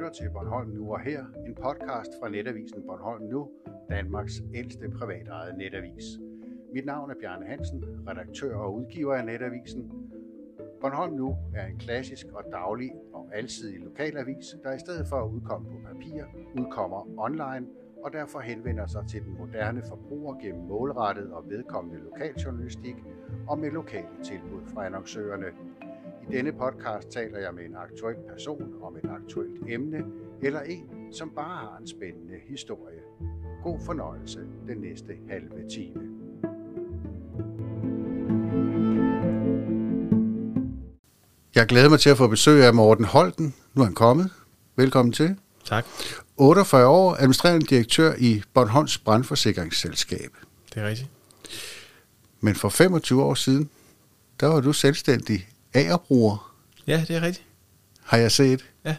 lytter til Bornholm Nu og her, en podcast fra netavisen Bornholm Nu, Danmarks ældste privatejede netavis. Mit navn er Bjarne Hansen, redaktør og udgiver af netavisen. Bornholm Nu er en klassisk og daglig og alsidig lokalavis, der i stedet for at udkomme på papir, udkommer online og derfor henvender sig til den moderne forbruger gennem målrettet og vedkommende lokaljournalistik og med lokale tilbud fra annoncørerne. I denne podcast taler jeg med en aktuel person om et aktuelt emne, eller en, som bare har en spændende historie. God fornøjelse den næste halve time. Jeg glæder mig til at få besøg af Morten Holten. Nu er han kommet. Velkommen til. Tak. 48 år, administrerende direktør i Bornholms Brandforsikringsselskab. Det er rigtigt. Men for 25 år siden, der var du selvstændig agerbruger, Ja, det er rigtigt. har jeg set. Ja.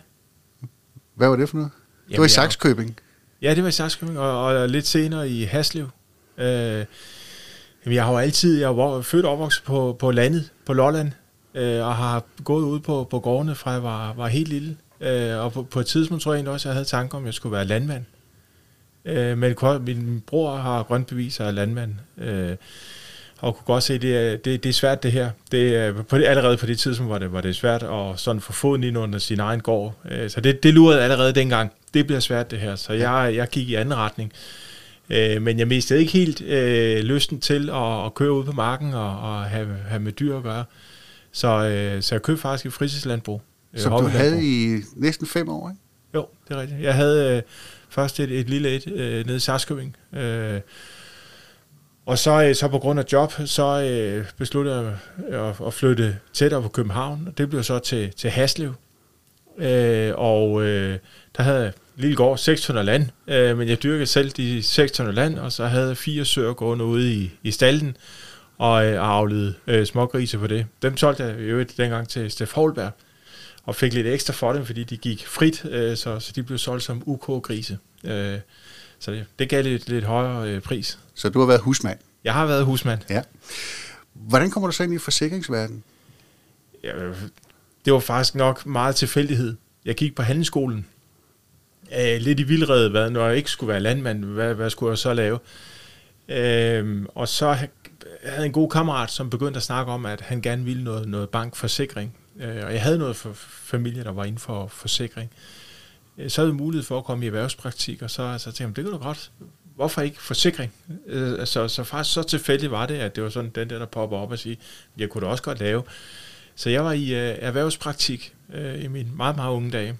Hvad var det for noget? det Jamen, var i Saxkøbing. Ja, det var i Saxkøbing, og, og lidt senere i Haslev. Øh, jamen, jeg har jo altid, jeg var født og opvokset på, på landet, på Lolland, øh, og har gået ud på, på gårdene fra jeg var, var helt lille. Øh, og på, på et tidspunkt tror jeg egentlig også, jeg havde tanker om, at jeg skulle være landmand. Øh, men min bror har grønt bevis og er landmand. Øh, og kunne godt se, at det, er- det, det er svært det her. Det, på det, allerede på det tidspunkt var det, var det svært at sådan få foden ind under sin egen gård. Øh, så det, det lurede allerede dengang. Det bliver svært det her. Så jeg, jeg gik i anden retning. Øh, men jeg mistede ikke helt øh, lysten til at, at køre ud på marken og, og have, have med dyr at gøre. Så, øh, så jeg købte faktisk et fritidslandbrug. øh, Som du havde i næsten fem år, ikke? Jo, det er rigtigt. Jeg havde øh, først et, et lille et øh, nede i Sarskøbing. Øh, og så, øh, så på grund af job, så øh, besluttede jeg at, at flytte tættere på København. Og det blev så til, til Haslev. Øh, og øh, der havde jeg en lille gård, 600 land. Øh, men jeg dyrkede selv de 600 land, og så havde jeg fire søer gående ude i, i stallen og øh, avlede øh, smågrise på det. Dem solgte jeg i øvrigt dengang til Steff Holberg og fik lidt ekstra for dem, fordi de gik frit, øh, så, så de blev solgt som UK-grise. Øh, så det, det gav lidt, lidt højere øh, pris. Så du har været husmand. Jeg har været husmand. Ja. Hvordan kommer du så ind i forsikringsverdenen? Jeg, det var faktisk nok meget tilfældighed. Jeg gik på handelsskolen. Øh, lidt i vildrede, hvad, når jeg ikke skulle være landmand, hvad, hvad skulle jeg så lave? Øh, og så havde en god kammerat, som begyndte at snakke om, at han gerne ville noget, noget bankforsikring. Øh, og jeg havde noget for familie, der var inden for forsikring. Øh, Så havde jeg mulighed for at komme i erhvervspraktik, og så, så tænkte jeg, det kunne da godt. Hvorfor ikke forsikring? Øh, så, så faktisk så tilfældigt var det, at det var sådan den der, der popper op og sige, jeg kunne da også godt lave. Så jeg var i øh, erhvervspraktik øh, i mine meget, meget unge dage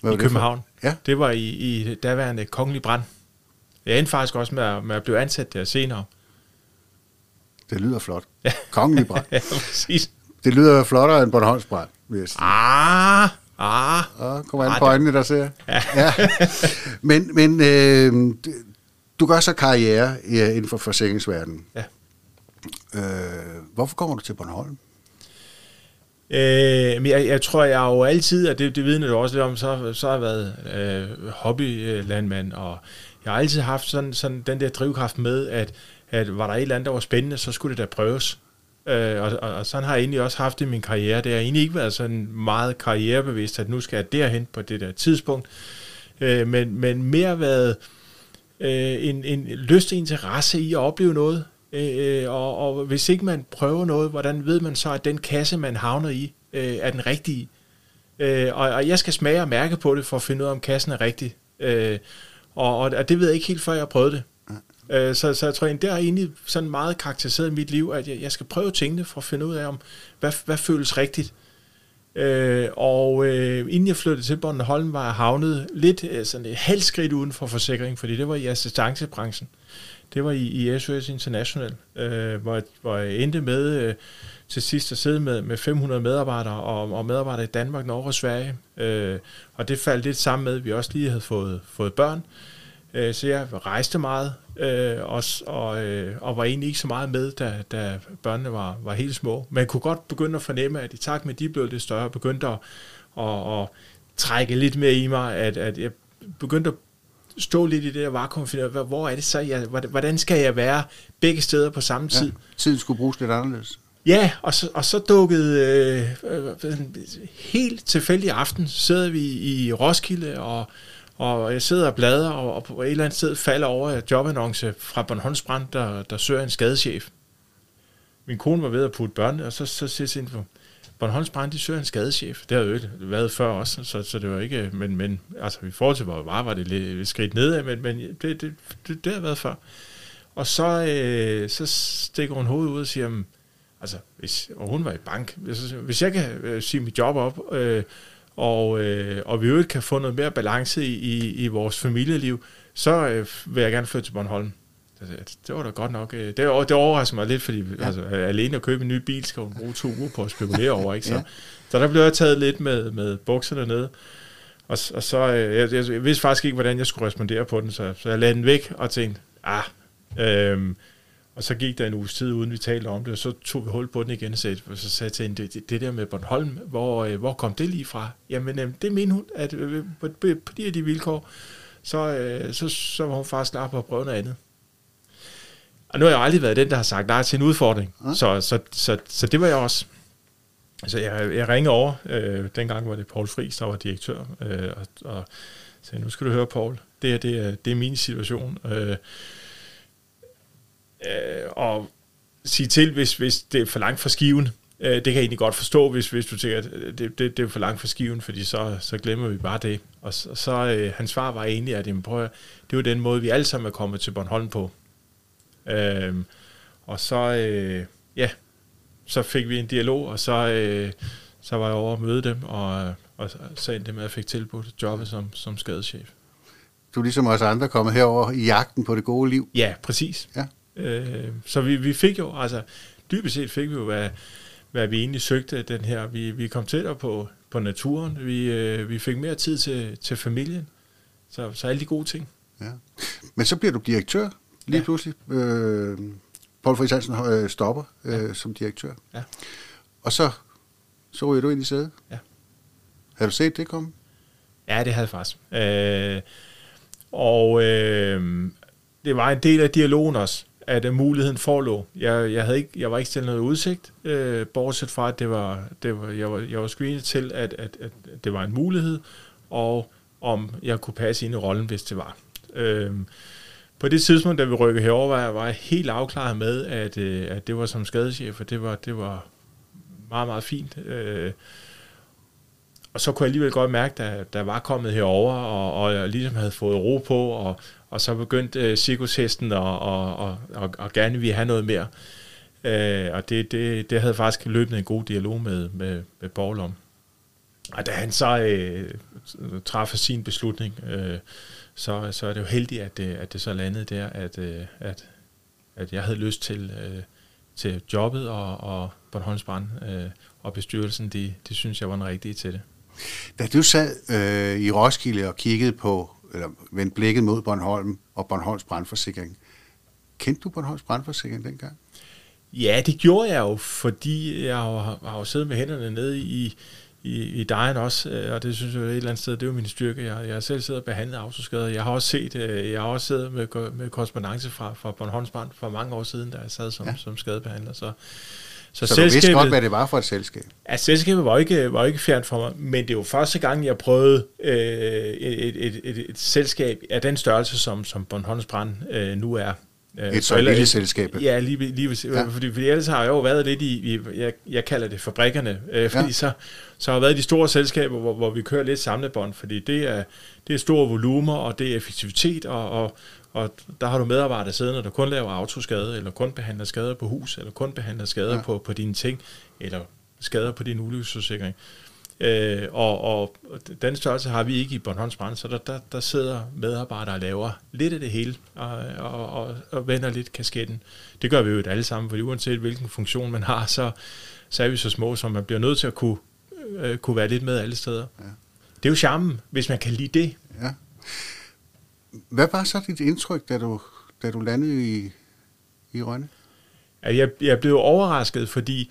Hvad i det for- København. Ja. Det var i, i daværende kongelig brand. Jeg endte faktisk også med at, med at blive ansat der senere. Det lyder flot. Kongelig brand. ja, præcis. Det lyder flottere end Bornholms brand, vil jeg sige. Ah, ah. Og kommer an Ah, på øjnene, der ser. Ja. ja. Men, men øh, du gør så karriere i- inden for forsikringsverdenen. Ja. Øh, hvorfor kommer du til Bornholm? Øh, men jeg, jeg tror, jeg jo altid, og det, det vidner du også lidt om, så, så har jeg været øh, hobbylandmand, og jeg har altid haft sådan, sådan den der drivkraft med, at, at var der et eller andet, der var spændende, så skulle det da prøves. Øh, og, og, og sådan har jeg egentlig også haft det i min karriere. Det har egentlig ikke været sådan meget karrierebevidst, at nu skal jeg derhen på det der tidspunkt, øh, men, men mere været øh, Øh, en, en lyst og interesse i at opleve noget. Øh, og, og hvis ikke man prøver noget, hvordan ved man så, at den kasse, man havner i, øh, er den rigtige? Øh, og, og jeg skal smage og mærke på det, for at finde ud af, om kassen er rigtig. Øh, og, og, og det ved jeg ikke helt, før jeg har prøvet det. Øh, så, så jeg tror at det har egentlig sådan meget karakteriseret mit liv, at jeg, jeg skal prøve tingene for at finde ud af, om hvad, hvad føles rigtigt. Øh, Øh, og øh, inden jeg flyttede til Bornholm, var jeg havnet lidt øh, sådan et halvt skridt uden for forsikring, fordi det var i assistancebranchen. Det var i, i SOS International, øh, hvor, jeg- hvor jeg endte med øh, til sidst at sidde med, med 500 medarbejdere, og, og medarbejdere i Danmark, Norge og Sverige. Øh, og det faldt lidt sammen med, at vi også lige havde fået, fået børn. Øh, så jeg rejste meget, øh, og, og, øh, og var egentlig ikke så meget med, da, da børnene var, var helt små. Man kunne godt begynde at fornemme, at i takt med, at de blev lidt større, begyndte at, at, at trække lidt mere i mig, at, at jeg begyndte at stå lidt i det der vakuum, finde hvor er det så, jeg, hvordan- skal jeg være begge steder på samme tid? Ja. Tiden skulle bruges lidt anderledes. Ja, og så, og så dukkede øh, øh, en helt tilfældig aften, sidder vi i Roskilde, og, og jeg sidder og bladrer, og, og på et eller andet sted falder over en jobannonce fra Bornholms Brand, der, der søger en skadeschef. Min kone var ved at putte børn, og så, så siger jeg til Bornholms Brand, de søger en skadeschef. Det har jo været før også, så, så det var ikke, men, men altså i forhold til, hvor det var, var det lidt skridt nedad, men, men det, det, det, det har været før. Og så, øh, så stikker hun hovedet ud og siger, hmm, altså, hvis, og hun var i bank, hvis, hvis jeg kan øh, sige mit job op, øh, og, øh, og vi øvrigt kan få noget mere balance i, i, i vores familieliv, så øh, vil jeg gerne flytte til Bornholm. Det, var da godt nok. Øh, det, det overrasker mig lidt, fordi ja. altså, alene at købe en ny bil, skal hun bruge to uger på at spekulere over. Ikke? Så, ja. så der blev jeg taget lidt med, med bukserne nede. Og, og så, øh, jeg, jeg vidste faktisk ikke, hvordan jeg skulle respondere på den, så, så jeg lagde den væk og tænkte, ah, øhm, og så gik der en uges tid, uden vi talte om det, og så tog vi hul på den igen, og så, så sagde jeg til hende, det, det der med Bornholm, hvor, øh, hvor kom det lige fra? Jamen, øh, det mener hun, at øh, på, på, de her de vilkår, så, så, så var hun faktisk klar på at prøve noget andet. Og nu har jeg aldrig været den, der har sagt nej til en udfordring, ja. så, så, så, så det var jeg også. Altså, jeg, jeg ringede over, øh, dengang var det Paul Friis, der var direktør, øh, og, og sagde, nu skal du høre, Paul, det, er, det, er, det er min situation. Øh, øh, og sige til, hvis, hvis det er for langt fra skiven. Øh, det kan jeg egentlig godt forstå, hvis, hvis du tænker, at det, det, det er for langt fra skiven, fordi så, så glemmer vi bare det. Og så, så øh, hans svar var egentlig, at jamen, prøv, det var den måde, vi alle sammen er kommet til Bornholm på. Øh, og så, øh, ja, så fik vi en dialog, og så, øh, så var jeg over at møde dem, og, og så endte det med, at jeg fik tilbudt jobbet som, som skadeschef. Du er ligesom os andre kommet herover i jagten på det gode liv. Ja, præcis. Ja. Øh, så vi, vi fik jo, altså dybest set fik vi jo, hvad, hvad vi egentlig søgte den her. Vi, vi kom tættere på, på naturen, vi, øh, vi fik mere tid til, til familien, så, så alle de gode ting. Ja. Men så bliver du direktør lige ja. pludselig. Øh, Paul Friis Hansen øh, stopper øh, ja. som direktør. Ja. Og så, så ryger du ind i sædet. Ja. Har du set det komme? Ja, det havde jeg faktisk. Øh, og øh, det var en del af dialogen også at uh, muligheden forelå. Jeg, jeg, havde ikke, jeg var ikke stillet noget udsigt, øh, bortset fra, at det var, det var, jeg, var, jeg var screenet til, at, at, at det var en mulighed, og om jeg kunne passe ind i rollen, hvis det var. Øh, på det tidspunkt, da vi rykkede herover, var jeg, var jeg helt afklaret med, at, øh, at det var som skadeschef, og det var, det var meget, meget fint. Øh, og så kunne jeg alligevel godt mærke, at der var kommet herover og, og jeg ligesom havde fået ro på, og, og så begyndte øh, cirkushesten og, og, og, og, og gerne ville have noget mere. Øh, og det, det, det havde faktisk løbende en god dialog med, med, med Borgel om. Og da han så øh, træffer sin beslutning, øh, så, så er det jo heldigt, at det, at det så landede der, at, øh, at, at jeg havde lyst til, øh, til jobbet, og, og Bornholms Brand øh, og bestyrelsen, de, de synes jeg var den rigtige til det. Da du sad øh, i Roskilde og kiggede på eller vendte blikket mod Bornholm og Bornholms brandforsikring. Kendte du Bornholms brandforsikring dengang? Ja, det gjorde jeg jo, fordi jeg har, har jo siddet med hænderne nede i, i, i dejen også, øh, og det synes jeg et eller andet sted, det er jo min styrke. Jeg, jeg har selv siddet og behandlet autoskader. Jeg har også set, øh, jeg har også siddet med, med korrespondence fra, fra Bornholms Brand for mange år siden, da jeg sad som, ja. som skadebehandler. Så, så, så du vidste godt, hvad det var for et selskab? Ja, selskabet var ikke, var ikke fjernt for mig, men det var første gang, jeg prøvede øh, et, et, et, et, selskab af den størrelse, som, som Bornholms Brand øh, nu er. Øh, et så lille selskab? Ja, lige, lige ja. Fordi, fordi ellers har jeg jo været lidt i, i jeg, jeg kalder det fabrikkerne, øh, fordi ja. så, så har jeg været i de store selskaber, hvor, hvor vi kører lidt samlebånd, fordi det er, det er store volumer, og det er effektivitet, og, og, og der har du medarbejdere siddende, der kun laver autoskade, eller kun behandler skader på hus, eller kun behandler skader ja. på, på dine ting, eller skader på din ulykkesforsikring. Øh, og, og den størrelse har vi ikke i Bornholms Brand, så der, der, der sidder medarbejdere og laver lidt af det hele, og, og, og, og vender lidt kasketten. Det gør vi jo alle sammen, for uanset hvilken funktion man har, så, så er vi så små, så man bliver nødt til at kunne, øh, kunne være lidt med alle steder. Ja. Det er jo charmen, hvis man kan lide det. Ja. Hvad var så dit indtryk, da du, da du landede i, i Rønne? Ja, jeg, jeg blev overrasket, fordi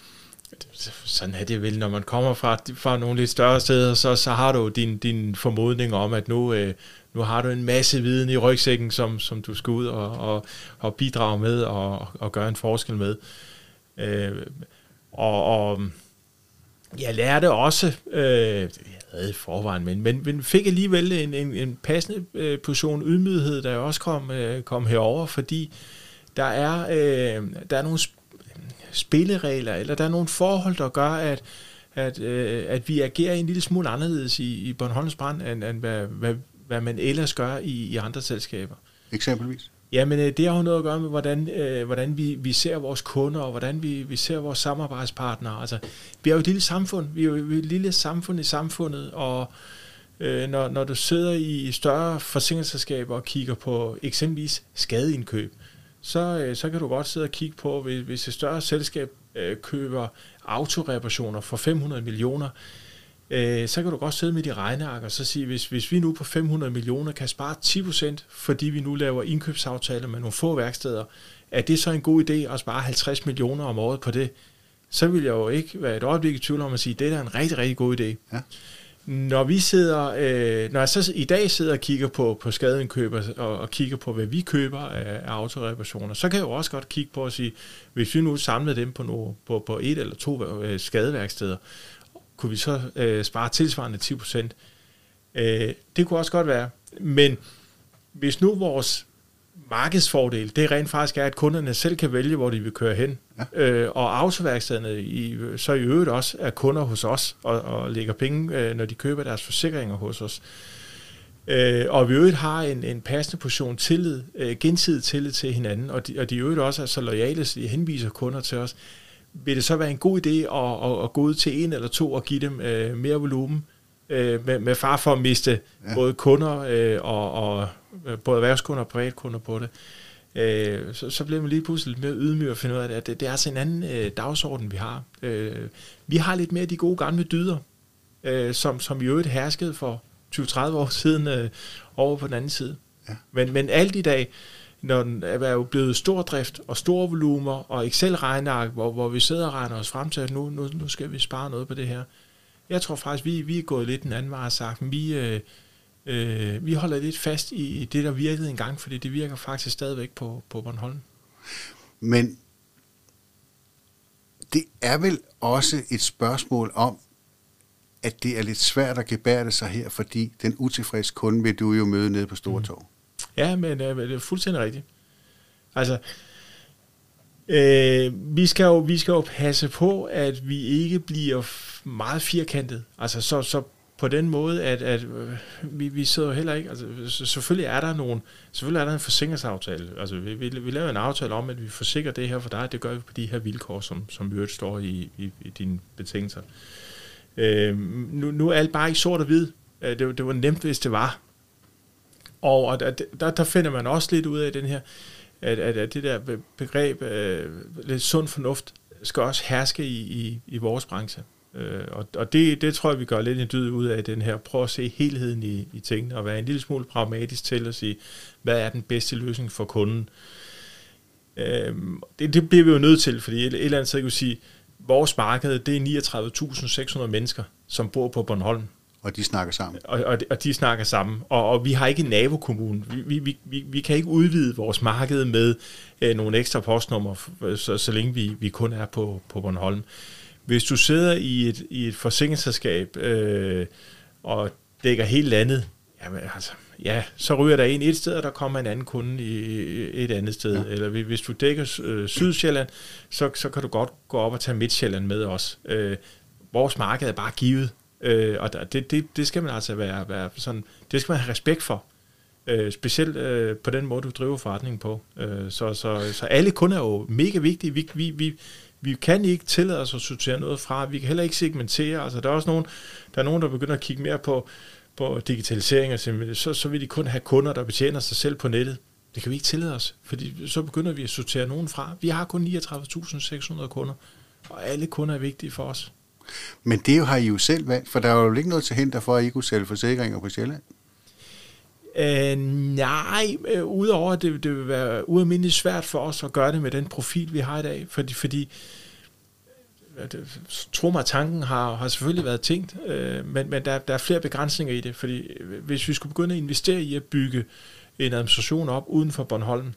sådan er det vel, når man kommer fra, fra nogle lidt større steder, så, så har du din, din formodning om, at nu, øh, nu har du en masse viden i rygsækken, som, som du skal ud og, og, og bidrage med og, og gøre en forskel med. Øh, og, og jeg lærte også, øh, jeg havde i forvejen, men, men, men fik alligevel en, en, en passende øh, portion ydmyghed, der også kom, øh, kom herover, fordi der er, øh, der er nogle spilleregler, eller der er nogle forhold, der gør, at, at, øh, at vi agerer en lille smule anderledes i, i Bornholms Brand, end, end hvad, hvad, hvad man ellers gør i, i andre selskaber. Eksempelvis? Jamen, øh, det har jo noget at gøre med, hvordan, øh, hvordan vi, vi ser vores kunder, og hvordan vi, vi ser vores samarbejdspartnere. Altså, vi er jo et lille samfund. Vi er jo et lille samfund i samfundet, og øh, når, når du sidder i større forsikringsselskaber og kigger på eksempelvis skadeindkøb, så, øh, så kan du godt sidde og kigge på, hvis, hvis et større selskab øh, køber autoreparationer for 500 millioner, øh, så kan du godt sidde med de regneark og så sige, hvis, hvis vi nu på 500 millioner kan spare 10%, fordi vi nu laver indkøbsaftaler med nogle få værksteder, er det så en god idé at spare 50 millioner om året på det? Så vil jeg jo ikke være et øjeblik i tvivl om at sige, at det er en rigtig, rigtig god idé. Ja. Når vi sidder, øh, når jeg så i dag sidder og kigger på, på skadeindkøb og, og kigger på, hvad vi køber af, af autoreparationer, så kan jeg jo også godt kigge på at sige, hvis vi nu samlede dem på, no, på, på et eller to øh, skadeværksteder, kunne vi så øh, spare tilsvarende 10 procent. Øh, det kunne også godt være. Men hvis nu vores markedsfordel, det rent faktisk er, at kunderne selv kan vælge, hvor de vil køre hen, ja. øh, og autoværkstederne i, så i øvrigt også er kunder hos os, og, og lægger penge, øh, når de køber deres forsikringer hos os. Øh, og vi øvrigt har en, en passende portion tillid, øh, gensidig tillid til hinanden, og de, og de øvrigt også er så lojale, så de henviser kunder til os vil det så være en god idé at, at, at gå ud til en eller to og give dem øh, mere volumen, øh, med, med far for at miste ja. både kunder øh, og, og øh, både erhvervskunder og privatkunder på det. Øh, så, så bliver man lige pludselig lidt mere ydmyg og finde ud af, at det, det er altså en anden øh, dagsorden, vi har. Øh, vi har lidt mere de gode gamle dyder, øh, som, som i øvrigt herskede for 20-30 år siden øh, over på den anden side. Ja. Men, men alt i dag, når den er jo blevet stor drift og store volumer og Excel-regneark, hvor, hvor vi sidder og regner os frem til, at nu, nu, nu skal vi spare noget på det her. Jeg tror faktisk, vi, vi er gået lidt den anden vej og sagt, vi, øh, øh, vi holder lidt fast i det, der virkede engang, fordi det virker faktisk stadigvæk på, på Bornholm. Men det er vel også et spørgsmål om, at det er lidt svært at gebære det sig her, fordi den utilfredse kunde vil du jo møde nede på Stortorv. Mm. Ja, men øh, det er fuldstændig rigtigt. Altså, øh, vi, skal jo, vi skal jo passe på, at vi ikke bliver meget firkantet. Altså, så, så på den måde, at, at øh, vi, vi sidder heller ikke, altså selvfølgelig er der nogen, selvfølgelig er der en forsikringsaftale, altså vi, vi, vi laver en aftale om, at vi forsikrer det her for dig, det gør vi på de her vilkår, som, som øvrigt står i, i, i dine betingelser. Øh, nu, nu er alt bare ikke sort og hvid, øh, det, det var nemt, hvis det var, og der, der, der finder man også lidt ud af den her, at, at, at det der begreb, øh, lidt sund fornuft, skal også herske i, i, i vores branche. Øh, og og det, det tror jeg, vi gør lidt en dyd ud af den her. Prøv at se helheden i, i tingene, og være en lille smule pragmatisk til at sige, hvad er den bedste løsning for kunden. Øh, det, det bliver vi jo nødt til, fordi et, et eller andet sted kan sige, vores marked, det er 39.600 mennesker, som bor på Bornholm. Og de snakker sammen. Og, og, og de snakker sammen. Og, og vi har ikke en nabokommune. Vi, vi, vi, vi kan ikke udvide vores marked med øh, nogle ekstra postnummer, så, så længe vi, vi kun er på, på Bornholm. Hvis du sidder i et, i et forsikringsselskab øh, og dækker helt landet, jamen, altså, ja, så ryger der en et sted, og der kommer en anden kunde i et andet sted. Ja. Eller hvis du dækker øh, Sydsjælland, så, så kan du godt gå op og tage Midtjylland med os. Øh, vores marked er bare givet. Øh, og det, det, det skal man altså være, være sådan, det skal man have respekt for. Øh, specielt øh, på den måde, du driver forretningen på. Øh, så, så, så alle kunder er jo mega vigtige. Vi, vi, vi, vi kan ikke tillade os at sortere noget fra. Vi kan heller ikke segmentere. Altså, der er også nogen, der er nogen, der begynder at kigge mere på, på digitalisering, og så, så vil de kun have kunder, der betjener sig selv på nettet. Det kan vi ikke tillade os, fordi så begynder vi at sortere nogen fra. Vi har kun 39.600 kunder, og alle kunder er vigtige for os. Men det har I jo selv valgt, for der er jo ikke noget til hinder for, at I kunne sælge forsikringer på Sjælland. Øh, nej, øh, udover at det, det vil være ualmindeligt svært for os at gøre det med den profil, vi har i dag, fordi, fordi tro mig, tanken har, har selvfølgelig været tænkt, øh, men, men der, der er flere begrænsninger i det, fordi øh, hvis vi skulle begynde at investere i at bygge en administration op uden for Bornholm,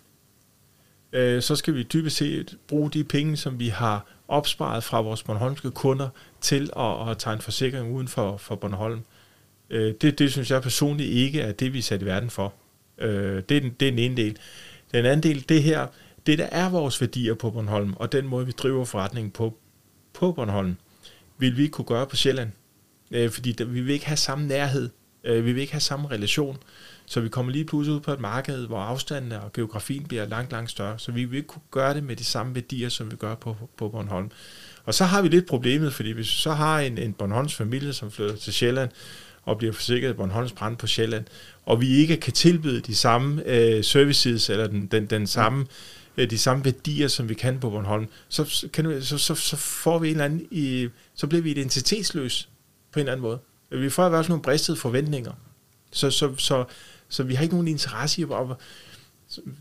øh, så skal vi dybest set bruge de penge, som vi har opsparet fra vores Bornholmske kunder til at, at tage en forsikring uden for, for Bornholm. Øh, det, det synes jeg personligt ikke er det, vi er sat i verden for. Øh, det, er den, det er den ene del. Den anden del, det her, det der er vores værdier på Bornholm, og den måde, vi driver forretningen på, på Bornholm, vil vi kunne gøre på Sjælland. Øh, fordi der, vi vil ikke have samme nærhed. Øh, vi vil ikke have samme relation. Så vi kommer lige pludselig ud på et marked, hvor afstanden og geografien bliver langt, langt større. Så vi vil ikke kunne gøre det med de samme værdier, som vi gør på, på Bornholm. Og så har vi lidt problemet, fordi hvis vi så har en, en Bornholms familie, som flytter til Sjælland, og bliver forsikret af Bornholms brand på Sjælland, og vi ikke kan tilbyde de samme øh, services, eller den, den, den samme, øh, de samme værdier, som vi kan på Bornholm, så, kan så, så, så får vi en eller anden, i, så bliver vi identitetsløs på en eller anden måde. Vi får i hvert fald nogle bristede forventninger. Så, så, så, så vi har ikke nogen interesse i at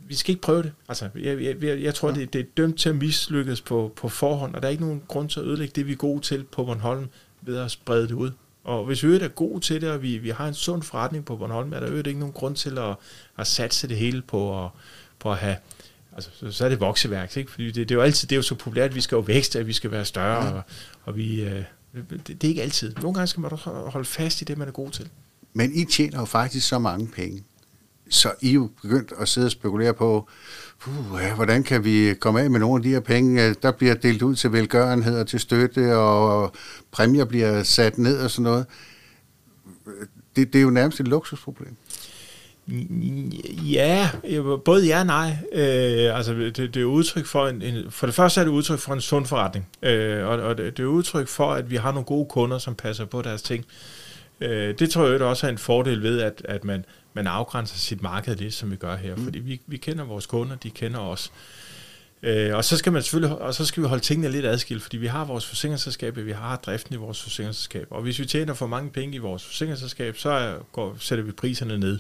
vi skal ikke prøve det. Altså, jeg, jeg, jeg tror, ja. det, det er dømt til at mislykkes på, på forhånd, og der er ikke nogen grund til at ødelægge det, vi er gode til på Bornholm, ved at sprede det ud. Og hvis vi er gode til det, og vi, vi har en sund forretning på Bornholm, er der øvrigt ikke nogen grund til at, at satse det hele på at, på at have altså, så, så er det vokseværk, ikke? Fordi det, det, er jo altid, det er jo så populært, at vi skal jo vækste, at vi skal være større, ja. og, og vi, øh, det, det, er ikke altid. Nogle gange skal man holde fast i det, man er god til. Men I tjener jo faktisk så mange penge, så I er jo begyndt at sidde og spekulere på, uh, ja, hvordan kan vi komme af med nogle af de her penge? Der bliver delt ud til velgørenhed og til støtte, og præmier bliver sat ned og sådan noget. Det, det er jo nærmest et luksusproblem. Ja, både ja og nej. Øh, altså, det, det er udtryk for en, en, for det første er det udtryk for en sund forretning, øh, og, og det, det er udtryk for, at vi har nogle gode kunder, som passer på deres ting. Øh, det tror jeg også er en fordel ved, at, at man, man afgrænser sit marked lidt, som vi gør her, mm. fordi vi, vi kender vores kunder, de kender os. Øh, og så skal man selvfølgelig, og så skal vi holde tingene lidt adskilt, fordi vi har vores forsikringsselskab, vi har driften i vores forsikringsselskab. Og hvis vi tjener for mange penge i vores forsikringsselskab, så går, sætter vi priserne ned.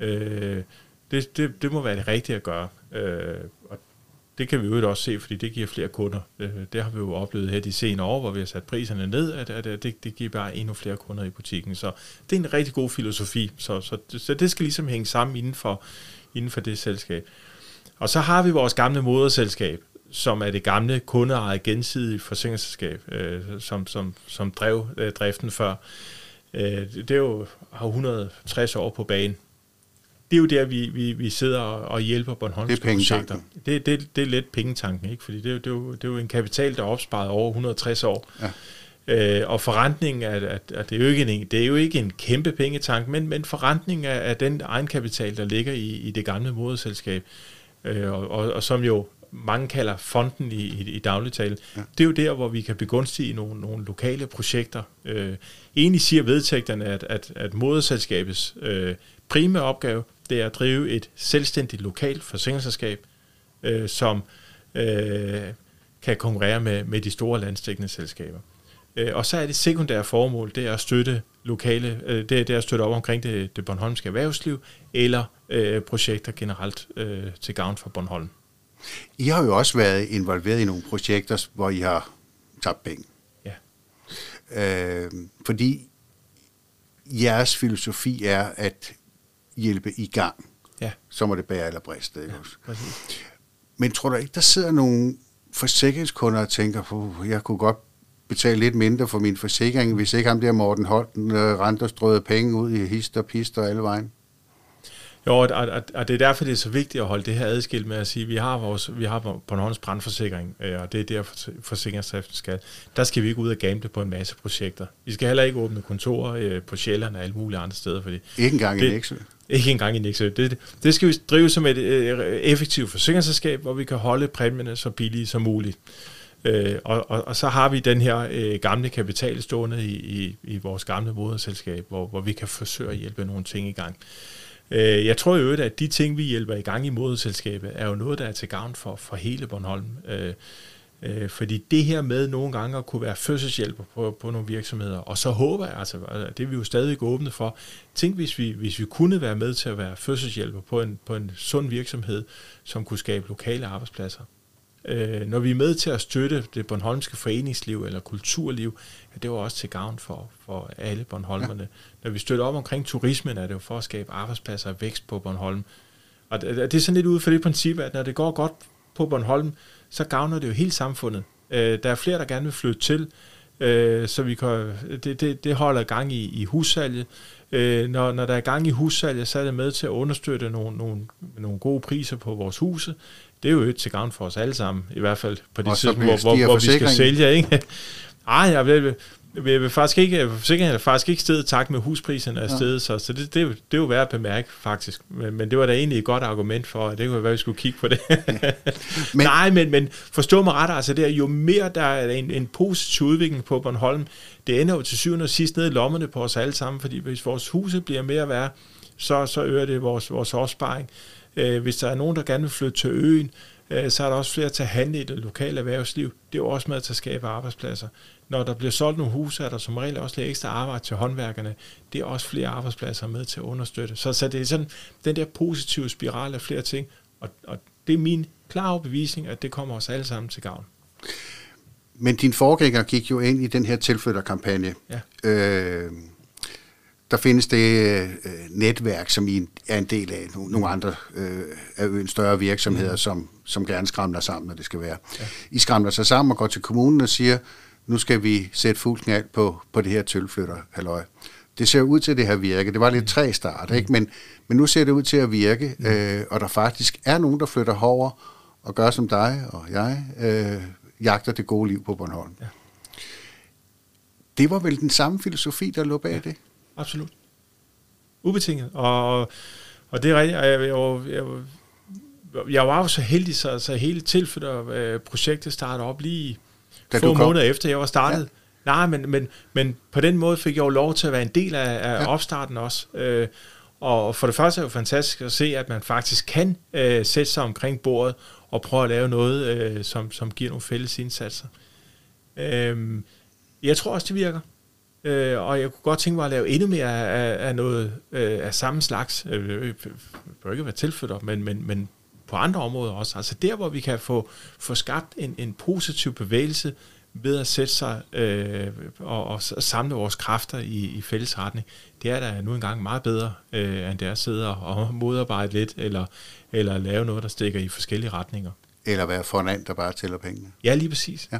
Øh, det, det, det må være det rigtige at gøre. Øh, og det kan vi jo også se, fordi det giver flere kunder. Øh, det har vi jo oplevet her de senere år, hvor vi har sat priserne ned, at, at, at det, det giver bare endnu flere kunder i butikken. Så det er en rigtig god filosofi. Så, så, så det skal ligesom hænge sammen inden for, inden for det selskab. Og så har vi vores gamle moderselskab, som er det gamle kundeejede gensidige forsikringsselskab, øh, som, som, som drev øh, driften før. Øh, det er jo, har 160 år på banen det er jo der, vi, vi, vi sidder og hjælper Bornholmske det er projekter. Det, det, det er lidt pengetanken, ikke? fordi det, er, det, er jo, det er jo en kapital, der er opsparet over 160 år. Ja. Øh, og forrentningen er, at, at det, er jo ikke en, det er jo ikke en kæmpe pengetank, men, men forrentningen af, af den egenkapital, der ligger i, i det gamle moderselskab, øh, og, og, og som jo mange kalder fonden i, i, i dagligtale, ja. det er jo der, hvor vi kan begunstige nogle, nogle lokale projekter. Øh, egentlig siger vedtægterne, at, at, at moderselskabets øh, primære opgave, det er at drive et selvstændigt lokalt forsikringsselskab, øh, som øh, kan konkurrere med, med de store landstækkende selskaber. Øh, og så er det sekundære formål, det er at støtte lokale, øh, det, er, det er at støtte op omkring det, det Bornholmske erhvervsliv, eller øh, projekter generelt øh, til gavn for Bornholm. I har jo også været involveret i nogle projekter, hvor I har tabt penge. Ja. Øh, fordi jeres filosofi er, at hjælpe i gang. Ja. Så må det bære eller briste. Ikke ja, Men tror du ikke, der sidder nogle forsikringskunder og tænker på, jeg kunne godt betale lidt mindre for min forsikring, hvis ikke ham der Morten Holten øh, rent og strøede penge ud i hist og pist og alle vejen? Jo, og, og, og det er derfor, det er så vigtigt at holde det her adskilt med at sige, at vi har, vores, vi har Bornholms brandforsikring, øh, og det er der forsikringsdriften skal. Der skal vi ikke ud og gamble på en masse projekter. Vi skal heller ikke åbne kontorer øh, på Sjælland og alle mulige andre steder. Fordi ikke engang det, i Nexø? Ikke engang i Nexø. Det, det skal vi drive som et øh, effektivt forsikringsselskab, hvor vi kan holde præmierne så billige som muligt. Øh, og, og, og så har vi den her øh, gamle kapital stående i, i, i vores gamle moderselskab, hvor, hvor vi kan forsøge at hjælpe nogle ting i gang. Øh, jeg tror jo, at de ting, vi hjælper i gang i moderselskabet, er jo noget, der er til gavn for, for hele Bornholm. Øh, øh, fordi det her med nogle gange at kunne være fødselshjælper på, på nogle virksomheder, og så håber jeg, altså, det er vi jo stadig åbne for, tænk hvis vi, hvis vi kunne være med til at være fødselshjælper på en, på en sund virksomhed, som kunne skabe lokale arbejdspladser. Øh, når vi er med til at støtte det bornholmske foreningsliv eller kulturliv, ja, det var også til gavn for, for alle Bornholmerne. Ja. Når vi støtter op omkring turismen, er det jo for at skabe arbejdspladser og vækst på Bornholm. Og det er sådan lidt ud for det princip, at når det går godt på Bornholm, så gavner det jo hele samfundet. Øh, der er flere, der gerne vil flytte til, øh, så vi kan, det, det, det holder gang i, i hussalget. Øh, når, når der er gang i hussalget, så er det med til at understøtte nogle, nogle, nogle gode priser på vores huse. Det er jo et til gavn for os alle sammen, i hvert fald på det tidspunkt, hvor, hvor, hvor vi skal sælge. Ikke? Ej, jeg vil, vi vil faktisk ikke, forsikringen er faktisk ikke stedet tak med huspriserne er ja. så, så det, det, det er jo værd at bemærke faktisk. Men, men det var da egentlig et godt argument for, at det kunne være, at vi skulle kigge på det. Ja. men, Nej, men, men forstå mig ret, altså det er, jo mere der er en, en positiv udvikling på Bornholm, det ender jo til syvende og sidst ned i lommerne på os alle sammen, fordi hvis vores huse bliver mere værd, så, så øger det vores, vores opsparing. Øh, hvis der er nogen, der gerne vil flytte til øen, så er der også flere til at handle i det lokale erhvervsliv. Det er jo også med til at skabe arbejdspladser når der bliver solgt nogle huse, er der som regel også lidt ekstra arbejde til håndværkerne. Det er også flere arbejdspladser med til at understøtte. Så, så det er sådan den der positive spiral af flere ting, og, og det er min klare overbevisning, at det kommer os alle sammen til gavn. Men din forgænger gik jo ind i den her tilflytterkampagne. Ja. Øh, der findes det øh, netværk, som I er en del af. Nogle, andre øh, af en større virksomheder, mm. som, som gerne skramler sammen, når det skal være. Ja. I skramler sig sammen og går til kommunen og siger, nu skal vi sætte fuld knald på, på det her tølflytter halløj. Det ser ud til, at det har virket. Det var lidt træ start, ikke? Men, men nu ser det ud til at virke, mm. øh, og der faktisk er nogen, der flytter herover og gør som dig og jeg, øh, jagter det gode liv på Bornholm. Ja. Det var vel den samme filosofi, der lå bag ja, det? Absolut. Ubetinget. Og, og det er rigtigt. Jeg, jeg, jeg, jeg var jo så heldig, så, så hele tilflytterprojektet startede op lige da få måneder efter jeg var startet. Ja. Nej, men, men, men på den måde fik jeg jo lov til at være en del af, af ja. opstarten også. Øh, og for det første er det jo fantastisk at se, at man faktisk kan øh, sætte sig omkring bordet og prøve at lave noget, øh, som, som giver nogle fælles indsatser. Øh, jeg tror også, det virker. Øh, og jeg kunne godt tænke mig at lave endnu mere af, af noget øh, af samme slags. Øh, bør ikke være tilflytter, men, men, men på andre områder også. Altså der, hvor vi kan få, få skabt en, en positiv bevægelse ved at sætte sig øh, og, og samle vores kræfter i, i fælles retning, det er da nu engang meget bedre, øh, end det er at sidde og modarbejde lidt, eller, eller lave noget, der stikker i forskellige retninger. Eller være foran, der bare tæller pengene. Ja, lige præcis. Ja.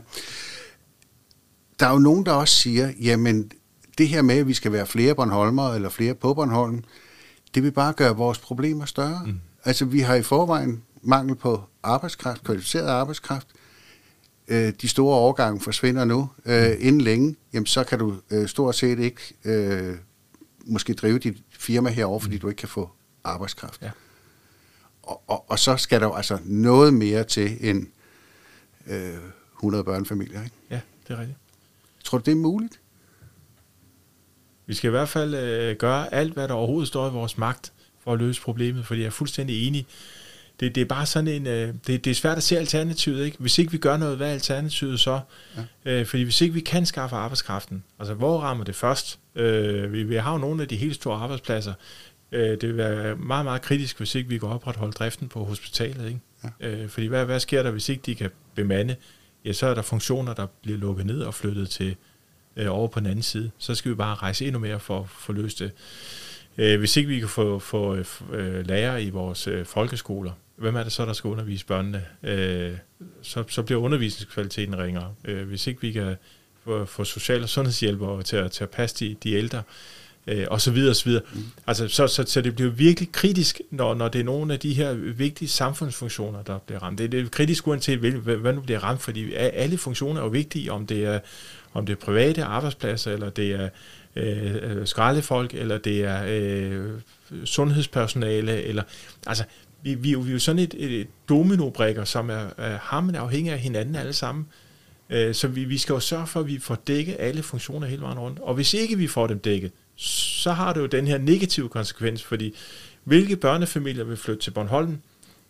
Der er jo nogen, der også siger, jamen det her med, at vi skal være flere Bornholmer eller flere på Bornholm, det vil bare gøre vores problemer større. Mm. Altså, vi har i forvejen mangel på arbejdskraft, kvalificeret arbejdskraft. Øh, de store overgange forsvinder nu. Øh, mm. inden længe, jamen, så kan du øh, stort set ikke øh, måske drive dit firma herover, fordi mm. du ikke kan få arbejdskraft. Ja. Og, og, og så skal der jo altså noget mere til end øh, 100 børnefamilier. Ikke? Ja, det er rigtigt. Tror du, det er muligt? Vi skal i hvert fald øh, gøre alt, hvad der overhovedet står i vores magt, for at løse problemet, fordi jeg er fuldstændig enig. Det, det er bare sådan en, øh, det, det er svært at se alternativet, ikke? Hvis ikke vi gør noget, hvad er alternativet så? Ja. Øh, fordi hvis ikke vi kan skaffe arbejdskraften, altså hvor rammer det først? Øh, vi, vi har jo nogle af de helt store arbejdspladser. Øh, det vil være meget, meget kritisk, hvis ikke vi kan opretholde driften på hospitalet, ikke? Ja. Øh, fordi hvad, hvad sker der, hvis ikke de kan bemande? Ja, så er der funktioner, der bliver lukket ned og flyttet til øh, over på den anden side. Så skal vi bare rejse endnu mere for at få løst det. Øh, hvis ikke vi kan få, få øh, øh lærere i vores øh, folkeskoler, hvem er det så, der skal undervise børnene? Øh, så, så bliver undervisningskvaliteten ringere. Øh, hvis ikke vi kan få, få social- og sundhedshjælpere til at, til at passe de, de ældre, øh, og så videre, og så videre. Mm. Altså, så, så, så det bliver virkelig kritisk, når, når det er nogle af de her vigtige samfundsfunktioner, der bliver ramt. Det, det er kritisk uanset, hvad, hvad nu bliver ramt, fordi alle funktioner er jo vigtige, om det er, om det er private arbejdspladser, eller det er Øh, øh skraldefolk, eller det er øh, sundhedspersonale, eller altså, vi, vi, vi er jo sådan et, et dominobrikker, som er, er hammen afhængig af hinanden alle sammen. Øh, så vi, vi skal jo sørge for, at vi får dækket alle funktioner hele vejen rundt. Og hvis ikke vi får dem dækket, så har det jo den her negative konsekvens, fordi hvilke børnefamilier vil flytte til Bornholm,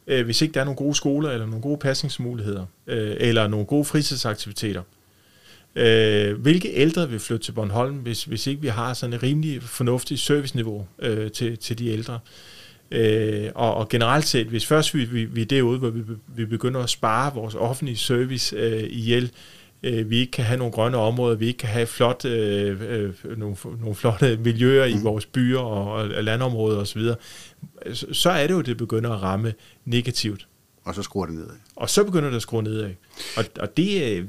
øh, hvis ikke der er nogle gode skoler, eller nogle gode pasningsmuligheder, øh, eller nogle gode fritidsaktiviteter. Øh, hvilke ældre vil flytte til Bornholm, hvis, hvis ikke vi har sådan et rimelig fornuftigt serviceniveau øh, til, til de ældre? Øh, og, og generelt set, hvis først vi, vi, vi er derude, hvor vi, vi begynder at spare vores offentlige service øh, ihjel, øh, vi ikke kan have nogle grønne områder, vi ikke kan have flot, øh, øh, nogle, nogle flotte miljøer i mm. vores byer og, og landområder osv., så, så er det jo, det begynder at ramme negativt. Og så skruer det nedad. Og så begynder det at skrue nedad. Og, og det, øh,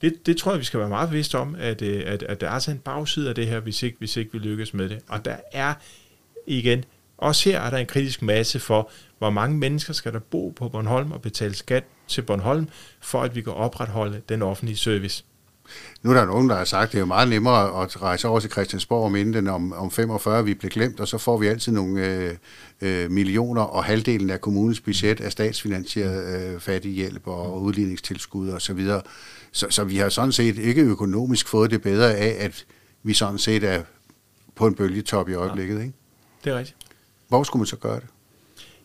det, det tror jeg, vi skal være meget bevidste om, at, øh, at, at der er altså en bagside af det her, hvis ikke, hvis ikke vi lykkes med det. Og der er igen, også her er der en kritisk masse for, hvor mange mennesker skal der bo på Bornholm og betale skat til Bornholm, for at vi kan opretholde den offentlige service. Nu er der nogen, der har sagt, at det er jo meget nemmere at rejse over til Christiansborg om inden om, om 45, vi bliver glemt, og så får vi altid nogle øh, øh, millioner, og halvdelen af kommunens budget er statsfinansieret øh, fattighjælp og udligningstilskud osv. Så, videre. så, så vi har sådan set ikke økonomisk fået det bedre af, at vi sådan set er på en bølgetop i øjeblikket. Ikke? Det er rigtigt. Hvor skulle man så gøre det?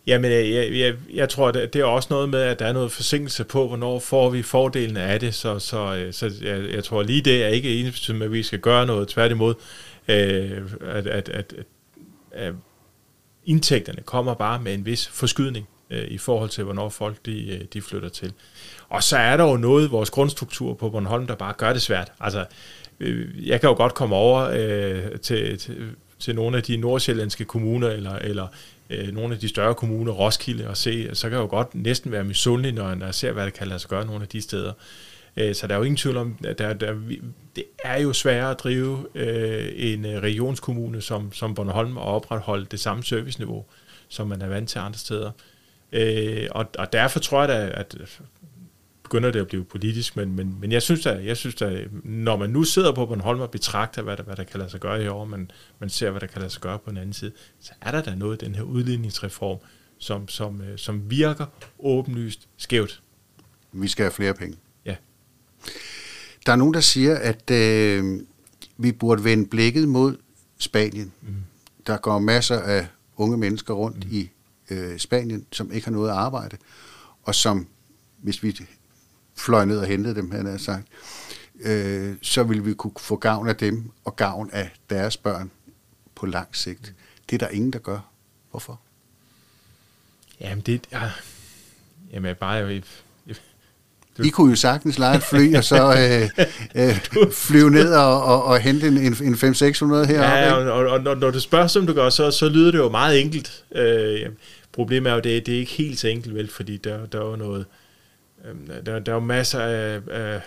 Jamen, øh, jeg, jeg, jeg tror, det, det er også noget med, at der er noget forsinkelse på, hvornår får vi fordelene af det, så, så, øh, så jeg, jeg tror lige det er ikke eneste med, at vi skal gøre noget. Tværtimod, øh, at, at, at, at indtægterne kommer bare med en vis forskydning øh, i forhold til, hvornår folk de, øh, de flytter til. Og så er der jo noget vores grundstruktur på Bornholm, der bare gør det svært. Altså, øh, jeg kan jo godt komme over øh, til, til, til nogle af de nordsjællandske kommuner, eller, eller øh, nogle af de større kommuner, Roskilde, og se, så kan jeg jo godt næsten være misundelig, når jeg ser, hvad der kan lade sig gøre nogle af de steder. Øh, så der er jo ingen tvivl om, at der, der, det er jo sværere at drive øh, en øh, regionskommune som, som Bornholm og opretholde det samme serviceniveau, som man er vant til andre steder. Øh, og, og derfor tror jeg da, at begynder det at blive politisk, men, men, men jeg synes da, jeg synes da, når man nu sidder på Bornholm og betragter, hvad der, hvad der kan lade sig gøre i år, men man ser, hvad der kan lade sig gøre på den anden side, så er der da noget i den her udligningsreform, som, som, øh, som virker åbenlyst skævt. Vi skal have flere penge. Ja. Der er nogen, der siger, at øh, vi burde vende blikket mod Spanien. Mm. Der går masser af unge mennesker rundt mm. i øh, Spanien, som ikke har noget at arbejde, og som, hvis vi fløj ned og hentede dem, han har sagt, øh, så ville vi kunne få gavn af dem og gavn af deres børn på lang sigt. Det er der ingen, der gør. Hvorfor? Jamen, det er... Jamen, bare... Jeg, du... I kunne jo sagtens lege et fly, og så øh, øh, flyve ned og, og, og hente en, en, en 500-600 her. Ja, og, og, og når, når du spørger, som du gør, så, så lyder det jo meget enkelt. Øh, problemet er jo, det, det er ikke helt så enkelt, vel, fordi der, der er jo noget... Øh, der, der er jo masser af, af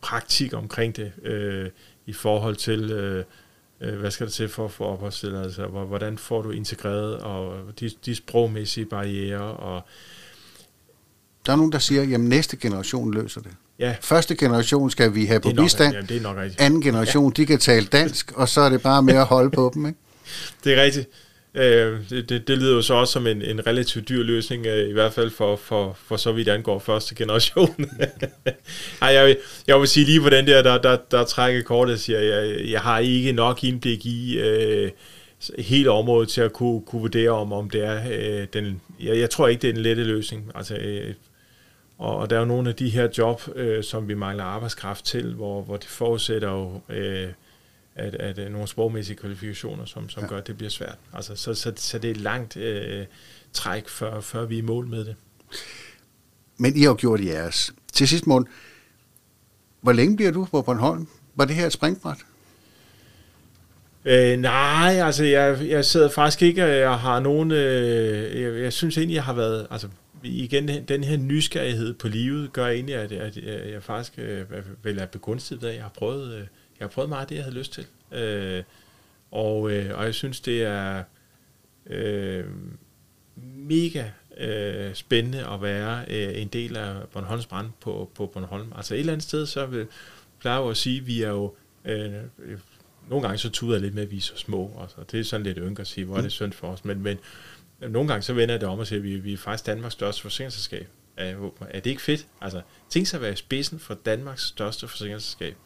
praktik omkring det, øh, i forhold til... Øh, øh hvad skal der til for at få opholdstilladelse, hvordan får du integreret, og de, de sprogmæssige barriere, og der er nogen, der siger, at næste generation løser det. Ja. Første generation skal vi have på nok, bistand. Jamen, det er nok rigtigt. Anden generation, ja. de kan tale dansk, og så er det bare med at holde på dem. Ikke? Det er rigtigt. Øh, det, det, det lyder jo så også som en, en relativt dyr løsning, øh, i hvert fald for, for, for så vidt angår første generation. Ej, jeg, vil, jeg vil sige lige på den der, der, der, der trækker kortet, siger jeg, jeg har ikke nok indblik i øh, hele området til at kunne, kunne vurdere om, om det er øh, den, jeg, jeg tror ikke, det er den lette løsning. Altså, øh, og, og der er jo nogle af de her job, øh, som vi mangler arbejdskraft til, hvor, hvor det forudsætter jo, øh, at, at, at nogle sprogmæssige kvalifikationer, som, som ja. gør, at det bliver svært. Altså, så, så, så det er langt øh, træk, før, før vi er i mål med det. Men I har gjort jeres. Til sidst, Morten, hvor længe bliver du på Bornholm? Var det her et springbræt? Øh, nej, altså jeg, jeg sidder faktisk ikke, og jeg har nogen, øh, jeg, jeg synes egentlig, jeg har været, altså igen, den her nysgerrighed på livet gør egentlig, at, at, at jeg faktisk øh, vil have begunstiget af, jeg har prøvet, øh, jeg har prøvet meget af det, jeg havde lyst til. Øh, og, øh, og jeg synes, det er øh, mega øh, spændende at være øh, en del af Bornholms brand på, på Bornholm. Altså et eller andet sted, så vil, plejer jeg at sige, at vi er jo øh, nogle gange så tuder jeg lidt med, at vi er så små, og så, det er sådan lidt ynk at sige, hvor er det mm. synd for os, men, men nogle gange så vender det om at sige, at vi, vi er faktisk Danmarks største forsikringsselskab. Er, er det ikke fedt? Altså, tænk sig at være i spidsen for Danmarks største forsikringsselskab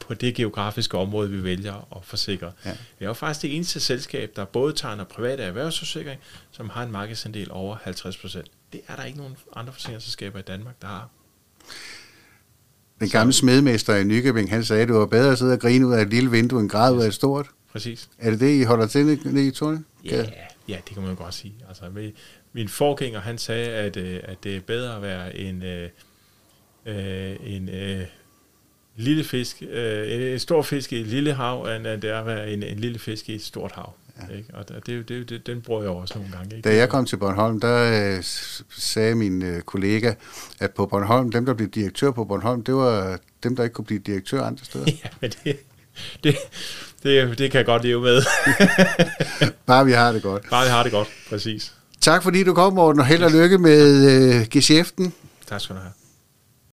på det geografiske område, vi vælger at forsikre. Ja. Vi er jo faktisk det eneste selskab, der både tager en privat erhvervsforsikring, som har en markedsandel over 50 procent. Det er der ikke nogen andre forsikringsselskaber i Danmark, der har. Den gamle smedmester i Nykøbing, han sagde, at det var bedre at sidde og grine ud af et lille vindue, end græde ud af et stort. Præcis. Er det det, I holder til nede i Torne? Ja, ja, det kan man godt sige. Altså, min forgænger, han sagde, at, øh, at det er bedre at være en, øh, øh, en øh, lille fisk, øh, en stor fisk i et lille hav, end det er at være en, en lille fisk i et stort hav. Ja. Ikke? Og det, det, det, den bruger jeg også nogle gange. Ikke? Da jeg kom til Bornholm, der øh, sagde min øh, kollega, at på Bornholm, dem der blev direktør på Bornholm, det var dem, der ikke kunne blive direktør andre steder. ja, men det, det, det, det kan jeg godt leve med. Bare vi har det godt. Bare vi har det godt, præcis. Tak fordi du kom, Morten, og held og lykke med øh, geschæften. Tak skal du have.